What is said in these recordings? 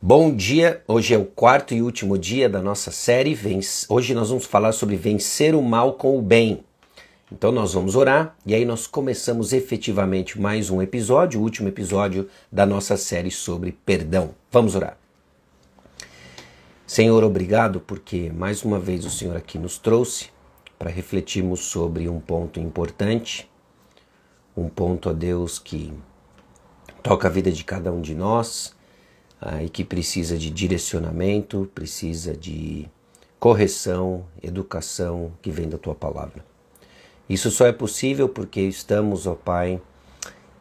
Bom dia, hoje é o quarto e último dia da nossa série. Hoje nós vamos falar sobre vencer o mal com o bem. Então nós vamos orar e aí nós começamos efetivamente mais um episódio, o último episódio da nossa série sobre perdão. Vamos orar. Senhor, obrigado porque mais uma vez o Senhor aqui nos trouxe para refletirmos sobre um ponto importante, um ponto a Deus que toca a vida de cada um de nós ah, e que precisa de direcionamento, precisa de correção, educação que vem da tua palavra. Isso só é possível porque estamos, ó Pai,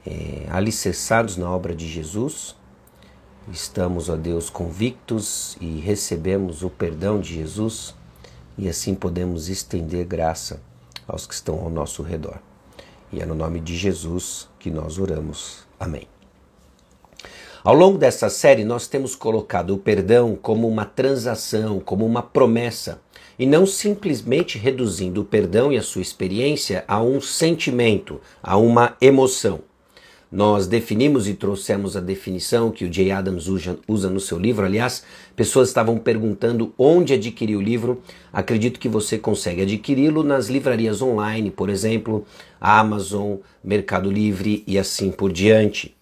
é, alicerçados na obra de Jesus, estamos, ó Deus, convictos e recebemos o perdão de Jesus e assim podemos estender graça aos que estão ao nosso redor. E é no nome de Jesus que nós oramos. Amém. Ao longo dessa série, nós temos colocado o perdão como uma transação, como uma promessa, e não simplesmente reduzindo o perdão e a sua experiência a um sentimento, a uma emoção. Nós definimos e trouxemos a definição que o Jay Adams usa no seu livro. Aliás, pessoas estavam perguntando onde adquirir o livro. Acredito que você consegue adquiri-lo nas livrarias online, por exemplo, Amazon, Mercado Livre e assim por diante.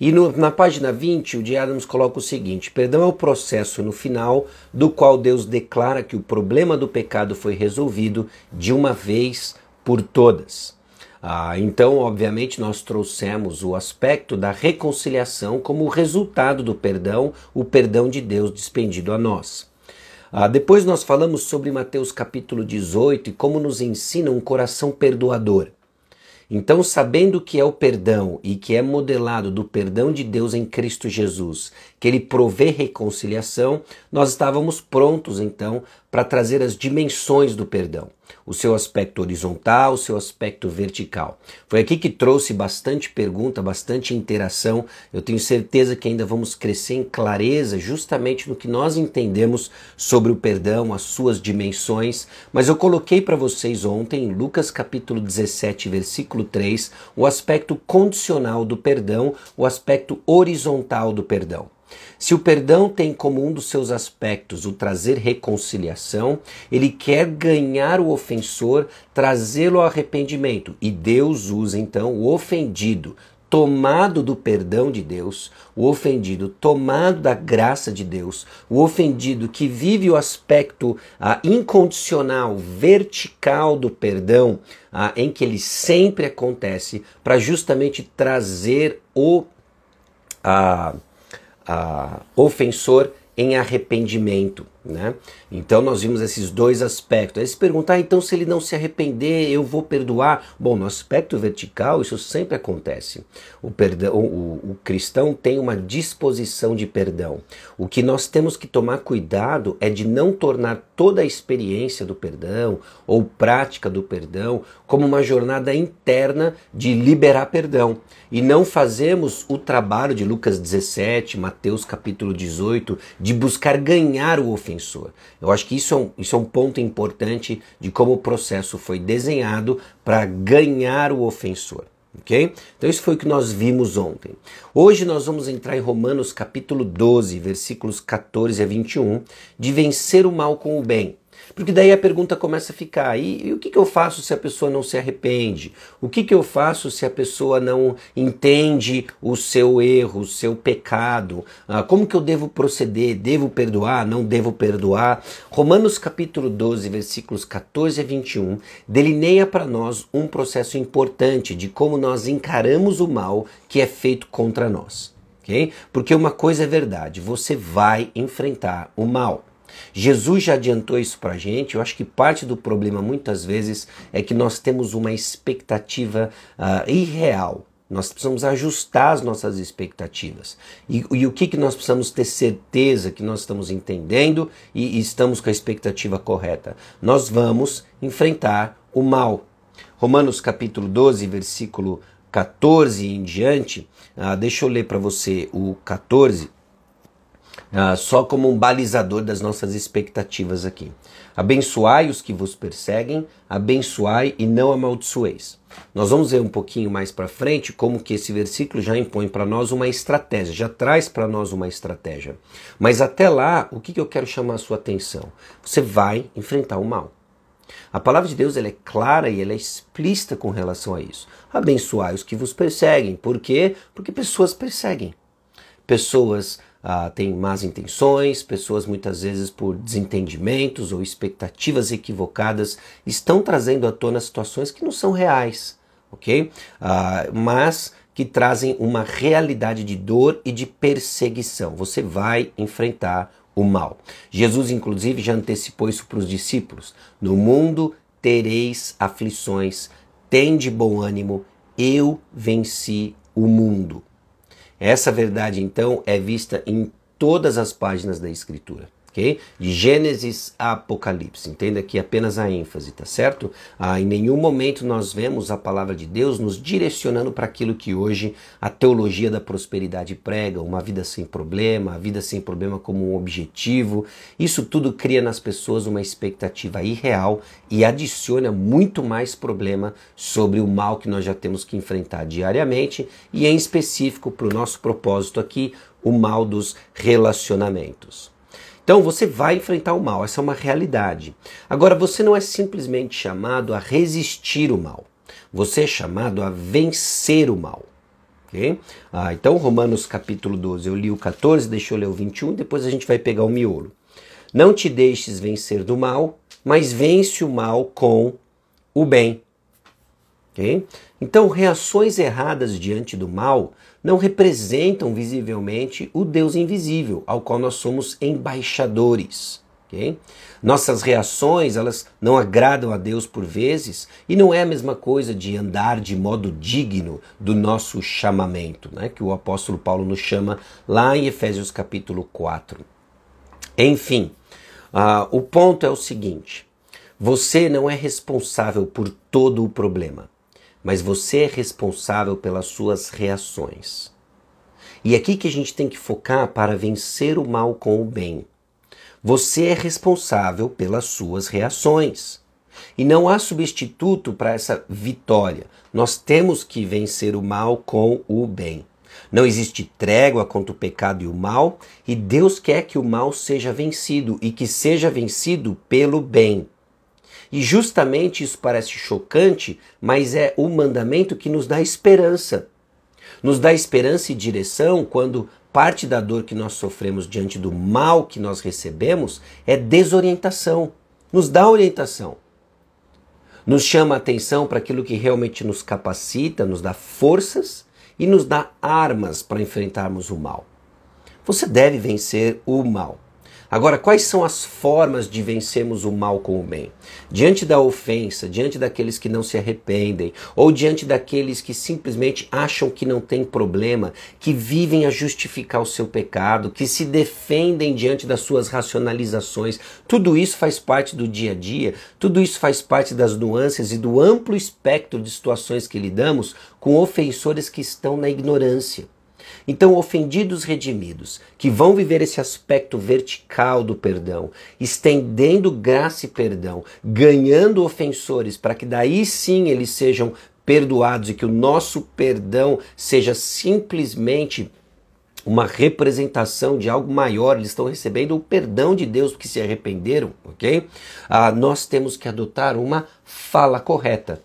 E no, na página 20, o Diário nos coloca o seguinte: perdão é o processo no final do qual Deus declara que o problema do pecado foi resolvido de uma vez por todas. Ah, então, obviamente, nós trouxemos o aspecto da reconciliação como resultado do perdão, o perdão de Deus despendido a nós. Ah, depois nós falamos sobre Mateus capítulo 18 e como nos ensina um coração perdoador. Então, sabendo que é o perdão e que é modelado do perdão de Deus em Cristo Jesus, que ele provê reconciliação, nós estávamos prontos então para trazer as dimensões do perdão o seu aspecto horizontal, o seu aspecto vertical. Foi aqui que trouxe bastante pergunta, bastante interação. Eu tenho certeza que ainda vamos crescer em clareza justamente no que nós entendemos sobre o perdão, as suas dimensões. Mas eu coloquei para vocês ontem, em Lucas capítulo 17, versículo 3, o aspecto condicional do perdão, o aspecto horizontal do perdão. Se o perdão tem como um dos seus aspectos o trazer reconciliação, ele quer ganhar o ofensor, trazê-lo ao arrependimento. E Deus usa então o ofendido, tomado do perdão de Deus, o ofendido tomado da graça de Deus, o ofendido que vive o aspecto ah, incondicional, vertical do perdão, ah, em que ele sempre acontece, para justamente trazer o. Ah, a ofensor em arrependimento. Né? Então nós vimos esses dois aspectos. Aí se perguntar, ah, então se ele não se arrepender, eu vou perdoar? Bom, no aspecto vertical isso sempre acontece. O, perdão, o, o cristão tem uma disposição de perdão. O que nós temos que tomar cuidado é de não tornar toda a experiência do perdão ou prática do perdão como uma jornada interna de liberar perdão. E não fazemos o trabalho de Lucas 17, Mateus capítulo 18, de buscar ganhar o Eu acho que isso é um, isso é um ponto importante de como o processo foi desenhado para ganhar o ofensor. Ok? Então, isso foi o que nós vimos ontem. Hoje nós vamos entrar em Romanos capítulo 12, versículos 14 a 21, de vencer o mal com o bem. Porque daí a pergunta começa a ficar: e, e o que, que, eu faço se a pessoa não se arrepende? O que, que eu faço se a pessoa não entende o seu erro, o seu pecado? Ah, como que eu devo proceder? Devo perdoar? Não devo perdoar? Romanos capítulo 12, versículos 14 a 21, delineia para nós um processo importante de como nós encaramos o mal que é feito contra nós. Okay? Porque uma coisa é verdade: você vai enfrentar o mal. Jesus já adiantou isso para a gente. Eu acho que parte do problema muitas vezes é que nós temos uma expectativa uh, irreal. Nós precisamos ajustar as nossas expectativas. E, e, o que, que nós precisamos ter certeza que nós estamos entendendo e, e estamos com a expectativa correta? Nós vamos enfrentar o mal. Romanos capítulo 12, versículo 14 em diante, uh, deixa eu ler para você o 14 uh, só como um balizador das nossas expectativas aqui. Abençoai os que vos perseguem, abençoai e não amaldiçoeis. Nós vamos ver um pouquinho mais para frente como que esse versículo já impõe para nós uma estratégia, já traz para nós uma estratégia. Mas até lá, o que, que eu quero chamar a sua atenção? Você vai enfrentar o mal. A palavra de Deus ela é clara e ela é explícita com relação a isso. Abençoai os que vos perseguem. Por quê? Porque pessoas perseguem. Pessoas ah, têm más intenções, pessoas muitas vezes por desentendimentos ou expectativas equivocadas estão trazendo à tona situações que não são reais, ok? Ah, mas que trazem uma realidade de dor e de perseguição. Você vai enfrentar o mal. Jesus, inclusive, já antecipou isso para os discípulos: No mundo tereis aflições, tende bom ânimo, eu venci o mundo. Essa verdade, então, é vista em todas as páginas da Escritura De Gênesis a Apocalipse. Entenda aqui apenas a ênfase, tá certo? Ah, em nenhum momento nós vemos a palavra de Deus nos direcionando para aquilo que hoje a teologia da prosperidade prega, uma vida sem problema, a vida sem problema como um objetivo. Isso tudo cria nas pessoas uma expectativa irreal e adiciona muito mais problema sobre o mal que nós já temos que enfrentar diariamente e em específico para o nosso propósito aqui, o mal dos relacionamentos. Então você vai enfrentar o mal, essa é uma realidade. Agora você não é simplesmente chamado a resistir o mal, você é chamado a vencer o mal. Okay? Ah, então, Romanos capítulo 12, eu li o 14, deixa eu ler o 21, depois a gente vai pegar o miolo. Não te deixes vencer do mal, mas vence o mal com o bem. Okay? Então, reações erradas diante do mal não representam visivelmente o Deus invisível, ao qual nós somos embaixadores. Okay? Nossas reações elas não agradam a Deus por vezes e não é a mesma coisa de andar de modo digno do nosso chamamento, né? que o apóstolo Paulo nos chama lá em Efésios capítulo 4. Enfim, uh, o ponto é o seguinte: você não é responsável por todo o problema mas você é responsável pelas suas reações. E aqui que a gente tem que focar para vencer o mal com o bem. Você é responsável pelas suas reações. E não há substituto para essa vitória. Nós temos que vencer o mal com o bem. Não existe trégua contra o pecado e o mal, e Deus quer que o mal seja vencido e que seja vencido pelo bem. E justamente isso parece chocante, mas é o mandamento que nos dá esperança. Nos dá esperança e direção quando parte da dor que nós sofremos diante do mal que nós recebemos é desorientação. Nos dá orientação. Nos chama a atenção para aquilo que realmente nos capacita, nos dá forças e nos dá armas para enfrentarmos o mal. Você deve vencer o mal. Agora, quais são as formas de vencermos o mal com o bem? Diante da ofensa, diante daqueles que não se arrependem, ou diante daqueles que simplesmente acham que não tem problema, que vivem a justificar o seu pecado, que se defendem diante das suas racionalizações, tudo isso faz parte do dia a dia, tudo isso faz parte das nuances e do amplo espectro de situações que lidamos com ofensores que estão na ignorância. Então, ofendidos redimidos, que vão viver esse aspecto vertical do perdão, estendendo graça e perdão, ganhando ofensores, para que daí sim eles sejam perdoados e que o nosso perdão seja simplesmente uma representação de algo maior, eles estão recebendo o perdão de Deus porque se arrependeram, ok? Ah, nós temos que adotar uma fala correta.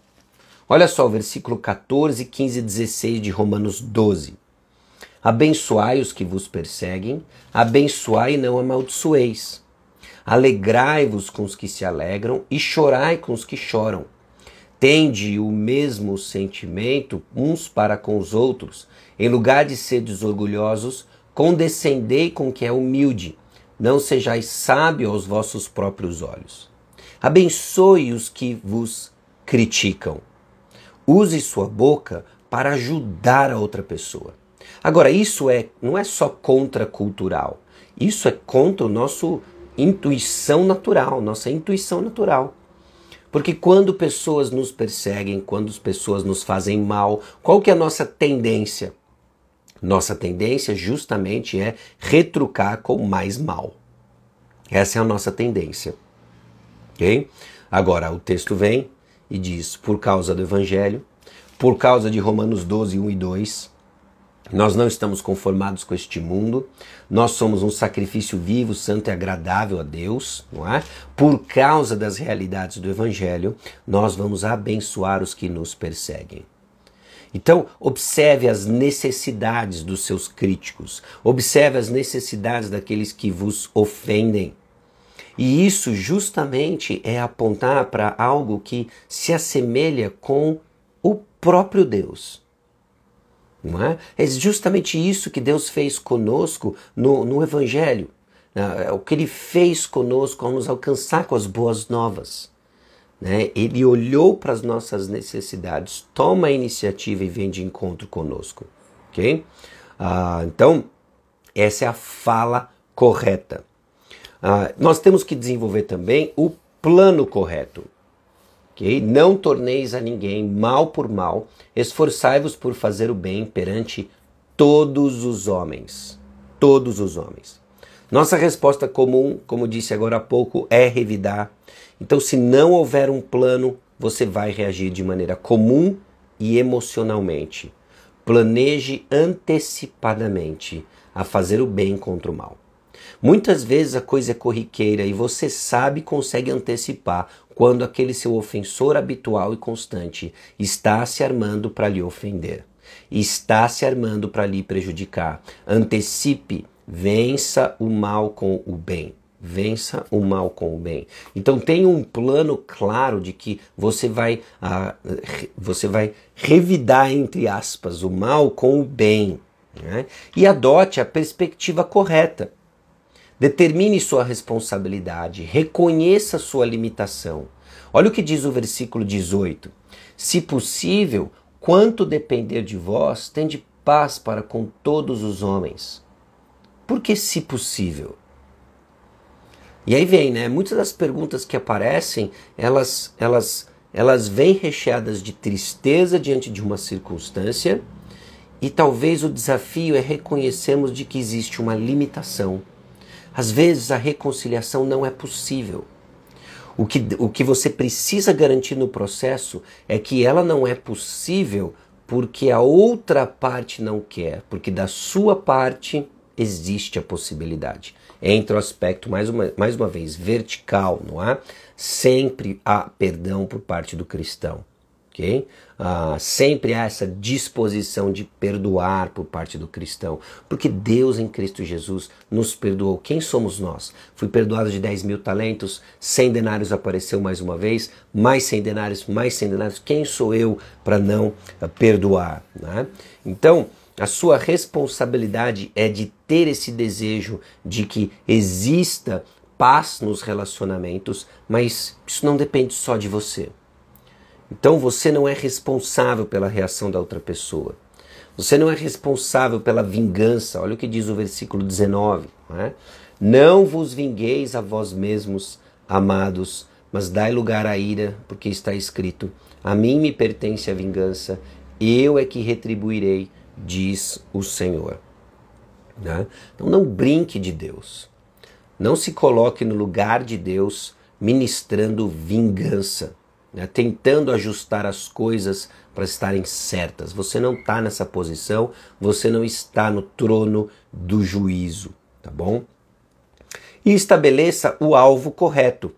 Olha só o versículo 14, 15 e 16 de Romanos 12. Abençoai os que vos perseguem, abençoai e não amaldiçoeis. Alegrai-vos com os que se alegram e chorai com os que choram. Tende o mesmo sentimento uns para com os outros. Em lugar de seres orgulhosos, condescendei com o que é humilde. Não sejais sábio aos vossos próprios olhos. Abençoe os que vos criticam. Use sua boca para ajudar a outra pessoa. Agora, isso é, não é só contracultural. Isso é contra o nosso intuição natural, nossa intuição natural. Porque quando pessoas nos perseguem, quando as pessoas nos fazem mal, qual que é a nossa tendência? Nossa tendência justamente é retrucar com mais mal. Essa é a nossa tendência. Ok? Agora, o texto vem e diz: por causa do Evangelho, por causa de Romanos 12, 1 e 2, nós não estamos conformados com este mundo, nós somos um sacrifício vivo, santo e agradável a Deus, não é? Por causa das realidades do Evangelho, nós vamos abençoar os que nos perseguem. Então, observe as necessidades dos seus críticos, observe as necessidades daqueles que vos ofendem. E isso justamente é apontar para algo que se assemelha com o próprio Deus. Não é? é justamente isso que Deus fez conosco no, no Evangelho. É o que ele fez conosco ao nos alcançar com as boas novas. Né? Ele olhou para as nossas necessidades, toma a iniciativa e vem de encontro conosco. ok? Ah, então, essa é a fala correta. Ah, nós temos que desenvolver também o plano correto. Okay? Não torneis a ninguém mal por mal, esforçai-vos por fazer o bem perante todos os homens. Todos os homens. Nossa resposta comum, como disse agora há pouco, é revidar. Então, se não houver um plano, você vai reagir de maneira comum e emocionalmente. Planeje antecipadamente a fazer o bem contra o mal. Muitas vezes a coisa é corriqueira e você sabe e consegue antecipar quando aquele seu ofensor habitual e constante está se armando para lhe ofender, está se armando para lhe prejudicar. Antecipe, vença o mal com o bem. Vença o mal com o bem. Então tenha um plano claro de que você vai, uh, você vai revidar, entre aspas, o mal com o bem. Né? E adote a perspectiva correta. Determine sua responsabilidade, reconheça sua limitação. Olha o que diz o versículo 18: Se possível, quanto depender de vós, tende paz para com todos os homens. Por que se possível? E aí vem, né? Muitas das perguntas que aparecem, elas, elas, elas vêm recheadas de tristeza diante de uma circunstância, e talvez o desafio é reconhecermos de que existe uma limitação às vezes a reconciliação não é possível. O que, o que você precisa garantir no processo é que ela não é possível porque a outra parte não quer, porque da sua parte existe a possibilidade. Entra o aspecto, mais uma, mais uma vez, vertical, não é? Sempre há perdão por parte do cristão ok? Ah, sempre há essa disposição de perdoar por parte do cristão, porque Deus em Cristo Jesus nos perdoou. Quem somos nós? Fui perdoado de 10 mil talentos, 100 denários apareceu mais uma vez, mais 100 denários, mais 100 denários. Quem sou eu para não ah, perdoar? Né? Então, a sua responsabilidade é de ter esse desejo de que exista paz nos relacionamentos, mas isso não depende só de você. Então você não é responsável pela reação da outra pessoa. Você não é responsável pela vingança. Olha o que diz o versículo 19. Não, é? não vos vingueis a vós mesmos, amados, mas dai lugar à ira, porque está escrito: A mim me pertence a vingança, eu é que retribuirei, diz o Senhor. Né? Então não brinque de Deus. Não se coloque no lugar de Deus ministrando vingança né, tentando ajustar as coisas para estarem certas. Você não está nessa posição, você não está no trono do juízo, tá bom? E estabeleça o alvo correto.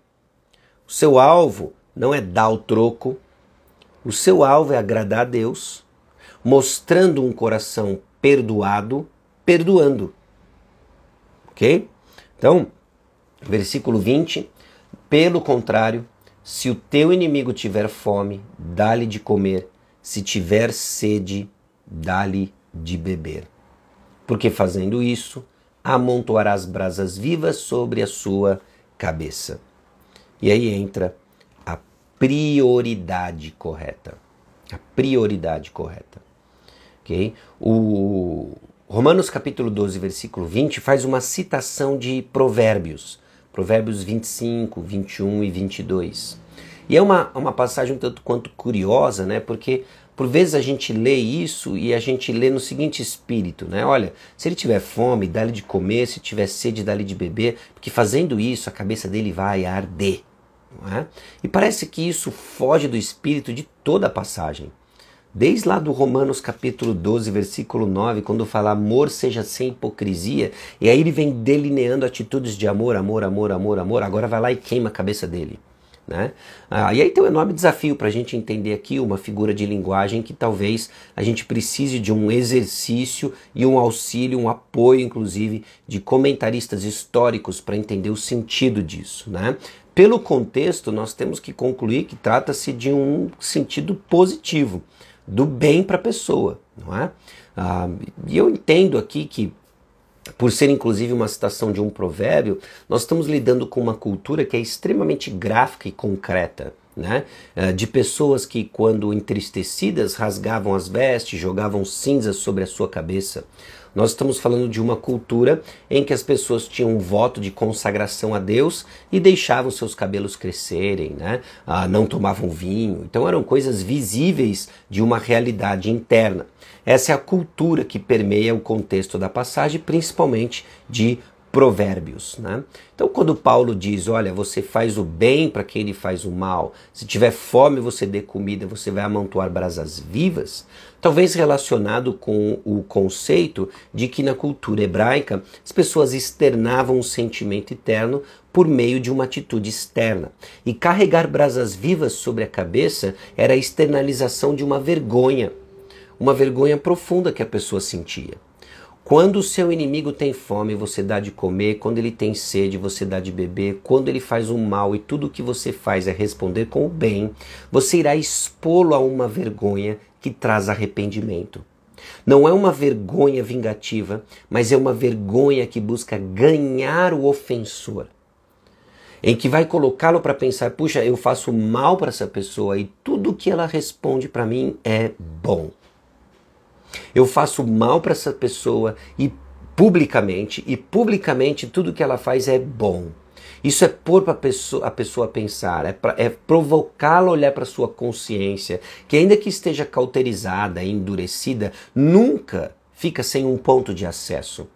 O seu alvo não é dar o troco, o seu alvo é agradar a Deus, mostrando um coração perdoado, perdoando. Ok? Então, versículo 20: pelo contrário, se o teu inimigo tiver fome, dá-lhe de comer. Se tiver sede, dá-lhe de beber. Porque fazendo isso, amontoarás brasas vivas sobre a sua cabeça. E aí entra a prioridade correta. A prioridade correta. Okay? O Romanos capítulo 12, versículo 20 faz uma citação de provérbios Provérbios 25, 21 e 22. E é uma, uma passagem um tanto quanto curiosa, né? Porque por vezes a gente lê isso e a gente lê no seguinte espírito, né? Olha, se ele tiver fome, dá-lhe de comer, se tiver sede, dá-lhe de beber, porque fazendo isso a cabeça dele vai arder. É? E parece que isso foge do espírito de toda a passagem. Desde lá do Romanos capítulo 12, versículo 9, quando fala amor seja sem hipocrisia, e aí ele vem delineando atitudes de amor, amor, amor, amor, amor, agora vai lá e queima a cabeça dele. Né? Ah, e aí tem um enorme desafio para a gente entender aqui uma figura de linguagem que talvez a gente precise de um exercício e um auxílio, um apoio, inclusive, de comentaristas históricos para entender o sentido disso. Né? Pelo contexto, nós temos que concluir que trata-se de um sentido positivo do bem para a pessoa, não é? Ah, e eu entendo aqui que, por ser inclusive uma citação de um provérbio, nós estamos lidando com uma cultura que é extremamente gráfica e concreta. Né? Ah, de pessoas que, quando entristecidas, rasgavam as vestes, jogavam cinzas sobre a sua cabeça. Nós estamos falando de uma cultura em que as pessoas tinham um voto de consagração a Deus e deixavam seus cabelos crescerem, né? Ah, não tomavam vinho. Então eram coisas visíveis de uma realidade interna. Essa é a cultura que permeia o contexto da passagem, principalmente de provérbios. Né? Então, quando Paulo diz: Olha, você faz o bem para quem lhe faz o mal, se tiver fome, você dê comida, você vai amontoar brasas vivas, talvez relacionado com o conceito de que na cultura hebraica as pessoas externavam um sentimento eterno por meio de uma atitude externa. E carregar brasas vivas sobre a cabeça era a externalização de uma vergonha, uma vergonha profunda que a pessoa sentia. Quando o seu inimigo tem fome, você dá de comer, quando ele tem sede, você dá de beber, quando ele faz o mal e tudo o que você faz é responder com o bem, você irá expô-lo a uma vergonha que traz arrependimento. Não é uma vergonha vingativa, mas é uma vergonha que busca ganhar o ofensor. Em que vai colocá-lo para pensar: puxa, eu faço mal para essa pessoa e tudo que ela responde para mim é bom. Eu faço mal para essa pessoa e publicamente, e publicamente tudo que ela faz é bom. Isso é pôr para pessoa, a pessoa pensar, é, é provocá-la a olhar para sua consciência, que ainda que esteja cauterizada, endurecida, nunca fica sem um ponto de acesso.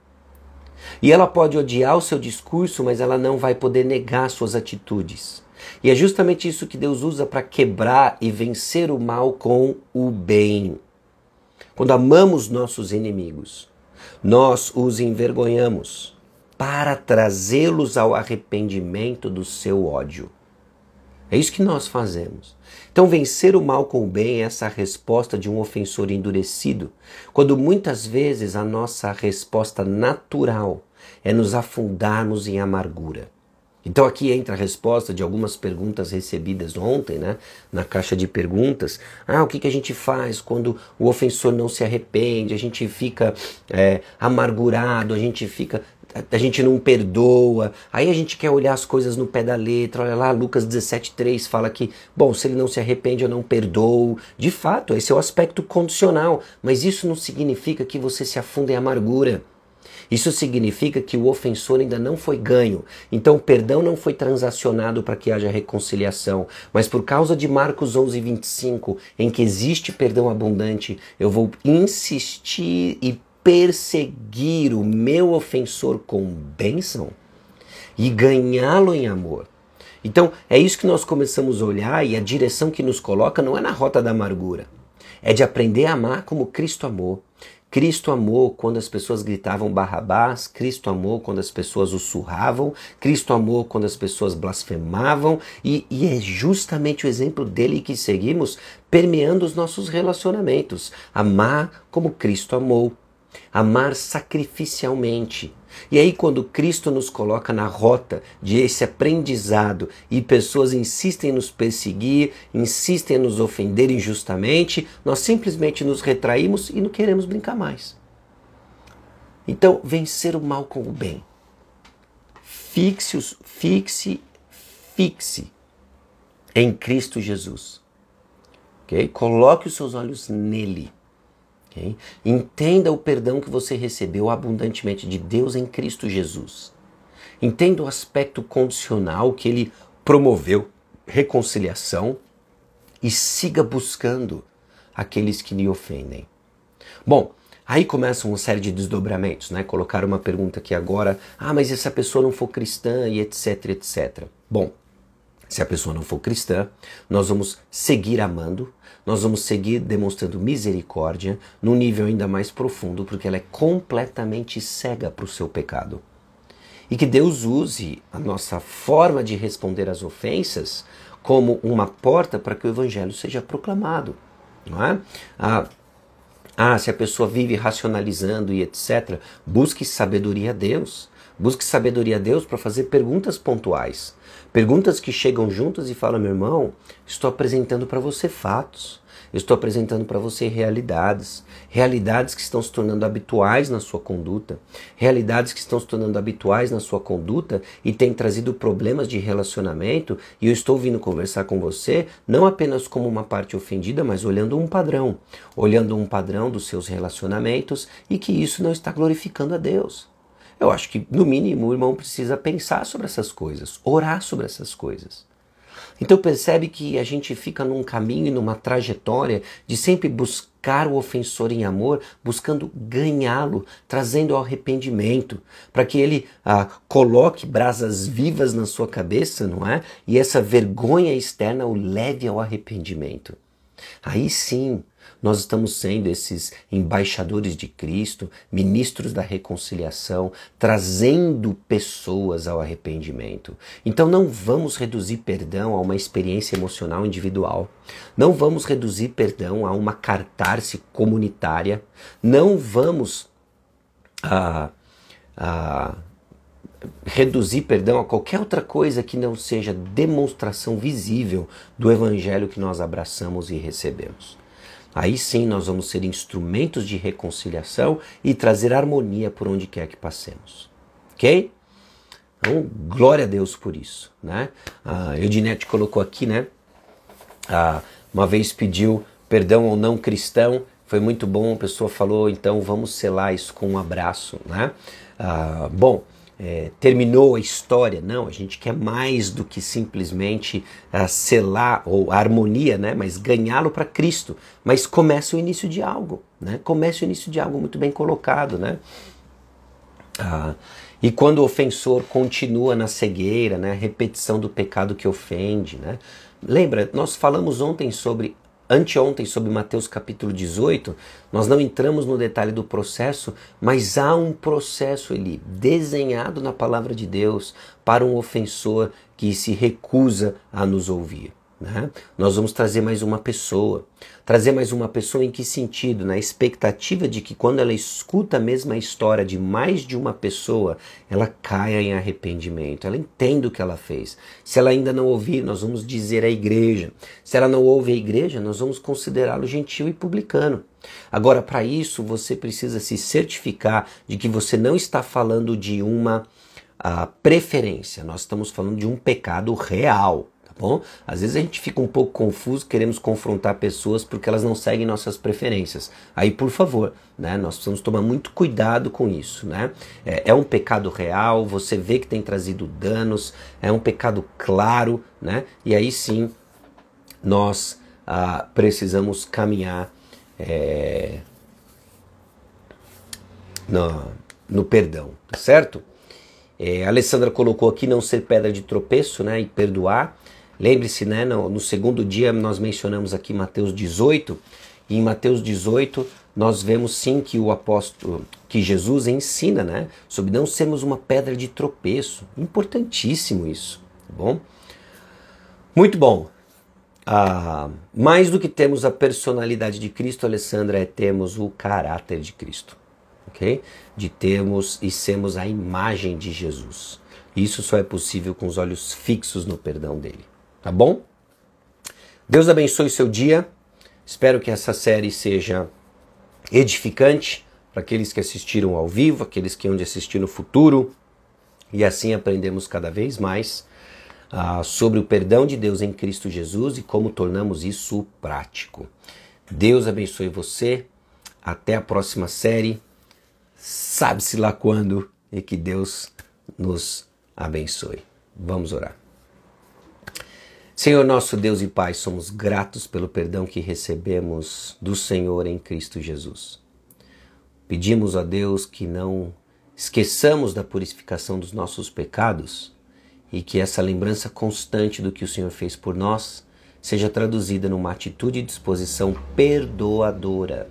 E ela pode odiar o seu discurso, mas ela não vai poder negar suas atitudes. E é justamente isso que Deus usa para quebrar e vencer o mal com o bem. Quando amamos nossos inimigos, nós os envergonhamos para trazê-los ao arrependimento do seu ódio. É isso que nós fazemos. Então, vencer o mal com o bem é essa resposta de um ofensor endurecido, quando muitas vezes a nossa resposta natural é nos afundarmos em amargura. Então aqui entra a resposta de algumas perguntas recebidas ontem, né, na caixa de perguntas. Ah, o que, que a gente faz quando o ofensor não se arrepende? A gente fica é, amargurado, a gente fica, a gente não perdoa. Aí a gente quer olhar as coisas no pé da letra. Olha lá, Lucas 17:3 fala que, bom, se ele não se arrepende, eu não perdoo. De fato, esse é o aspecto condicional, mas isso não significa que você se afunda em amargura. Isso significa que o ofensor ainda não foi ganho. Então o perdão não foi transacionado para que haja reconciliação. Mas por causa de Marcos 11, 25, em que existe perdão abundante, eu vou insistir e perseguir o meu ofensor com bênção e ganhá-lo em amor. Então é isso que nós começamos a olhar e a direção que nos coloca não é na rota da amargura. É de aprender a amar como Cristo amou. Cristo amou quando as pessoas gritavam Barrabás, Cristo amou quando as pessoas o surravam, Cristo amou quando as pessoas blasfemavam, e, e é justamente o exemplo dele que seguimos permeando os nossos relacionamentos. Amar como Cristo amou, amar sacrificialmente, e aí, quando Cristo nos coloca na rota de esse aprendizado e pessoas insistem em nos perseguir, insistem em nos ofender injustamente, nós simplesmente nos retraímos e não queremos brincar mais. Então, vencer o mal com o bem. Fixe, fixe, fixe em Cristo Jesus. Okay? Coloque os seus olhos nele. Okay? Entenda o perdão que você recebeu abundantemente de Deus em Cristo Jesus. Entenda o aspecto condicional que ele promoveu, reconciliação, e siga buscando aqueles que lhe ofendem. Bom, aí começa uma série de desdobramentos, né? Colocar uma pergunta aqui agora, ah, mas e se a pessoa não for cristã e etc, etc. Bom, se a pessoa não for cristã, nós vamos seguir amando, nós vamos seguir demonstrando misericórdia num nível ainda mais profundo, porque ela é completamente cega para o seu pecado. E que Deus use a nossa forma de responder às ofensas como uma porta para que o evangelho seja proclamado. Não é? Ah, ah, se a pessoa vive racionalizando e etc., busque sabedoria a Deus. Busque sabedoria a Deus para fazer perguntas pontuais. Perguntas que chegam juntas e falam: meu irmão, estou apresentando para você fatos. estou apresentando para você realidades, realidades que estão se tornando habituais na sua conduta, realidades que estão se tornando habituais na sua conduta e têm trazido problemas de relacionamento. E eu estou vindo conversar com você não apenas como uma parte ofendida, mas olhando um padrão, olhando um padrão dos seus relacionamentos e que isso não está glorificando a Deus. Eu acho que, no mínimo, o irmão precisa pensar sobre essas coisas, orar sobre essas coisas. Então percebe que a gente fica num caminho e numa trajetória de sempre buscar o ofensor em amor, buscando ganhá-lo, trazendo ao arrependimento, para que ele ah, coloque brasas vivas na sua cabeça, não é? E essa vergonha externa o leve ao arrependimento. Aí sim nós estamos sendo esses embaixadores de Cristo, ministros da reconciliação, trazendo pessoas ao arrependimento. Então não vamos reduzir perdão a uma experiência emocional individual. Não vamos reduzir perdão a uma cartarse comunitária. Não vamos a, a reduzir perdão a qualquer outra coisa que não seja demonstração visível do evangelho que nós abraçamos e recebemos. Aí sim nós vamos ser instrumentos de reconciliação e trazer harmonia por onde quer que passemos. Ok? Então, glória a Deus por isso. Né? A Eudinete colocou aqui, né? Uma vez pediu perdão ao não cristão, foi muito bom, a pessoa falou, então vamos selar isso com um abraço. Né? Ah, bom, é, terminou a história. Não, a gente quer mais do que simplesmente uh, selar ou harmonia, né? mas ganhá-lo para Cristo. Mas começa o início de algo, né? começa o início de algo muito bem colocado. Né? Ah, e quando o ofensor continua na cegueira, né? repetição do pecado que ofende. Né? Lembra, nós falamos ontem sobre Anteontem, sobre Mateus capítulo 18, nós não entramos no detalhe do processo, mas há um processo ali, desenhado na palavra de Deus, para um ofensor que se recusa a nos ouvir. Né? Nós vamos trazer mais uma pessoa. Trazer mais uma pessoa em que sentido? Na expectativa de que quando ela escuta a mesma história de mais de uma pessoa, ela caia em arrependimento, ela entenda o que ela fez. Se ela ainda não ouvir, nós vamos dizer à igreja. Se ela não ouve a igreja, nós vamos considerá-lo gentil e publicano. Agora, para isso, você precisa se certificar de que você não está falando de uma ah, preferência, nós estamos falando de um pecado real bom? Às vezes a gente fica um pouco confuso, queremos confrontar pessoas porque elas não seguem nossas preferências. Aí, por favor, né, nós precisamos tomar muito cuidado com isso, né? É, é um pecado real, você vê que tem trazido danos, é um pecado claro, né? E aí sim, nós ah, precisamos caminhar é, no, no perdão, tá certo? É, a Alessandra colocou aqui não ser pedra de tropeço, né, e perdoar. Lembre-se, né, no, no, segundo dia nós mencionamos aqui Mateus 18, e em Mateus 18 nós vemos sim que o apóstolo, que Jesus ensina, né, sobre não sermos uma pedra de tropeço. Importantíssimo isso, tá bom? Muito bom. Ah, mais do que temos a personalidade de Cristo, Alessandra, é temos o caráter de Cristo, ok? De termos e sermos a imagem de Jesus. Isso só é possível com os olhos fixos no perdão dele. Tá bom? Deus abençoe seu dia. Espero que essa série seja edificante para aqueles que assistiram ao vivo, aqueles que hão de assistir no futuro. E assim aprendemos cada vez mais uh, sobre o perdão de Deus em Cristo Jesus e como tornamos isso prático. Deus abençoe você. Até a próxima série. Sabe-se lá quando e que Deus nos abençoe. Vamos orar. Senhor nosso Deus e Pai, somos gratos pelo perdão que recebemos do Senhor em Cristo Jesus. Pedimos a Deus que não esqueçamos da purificação dos nossos pecados e que essa lembrança constante do que o Senhor fez por nós seja traduzida numa atitude e disposição perdoadora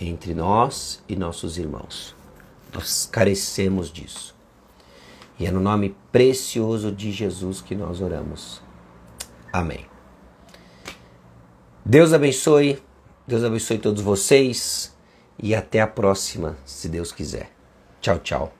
entre nós e nossos irmãos. Nós carecemos disso. E é no nome precioso de Jesus que nós oramos. Amém. Deus abençoe, Deus abençoe todos vocês e até a próxima, se Deus quiser. Tchau, tchau.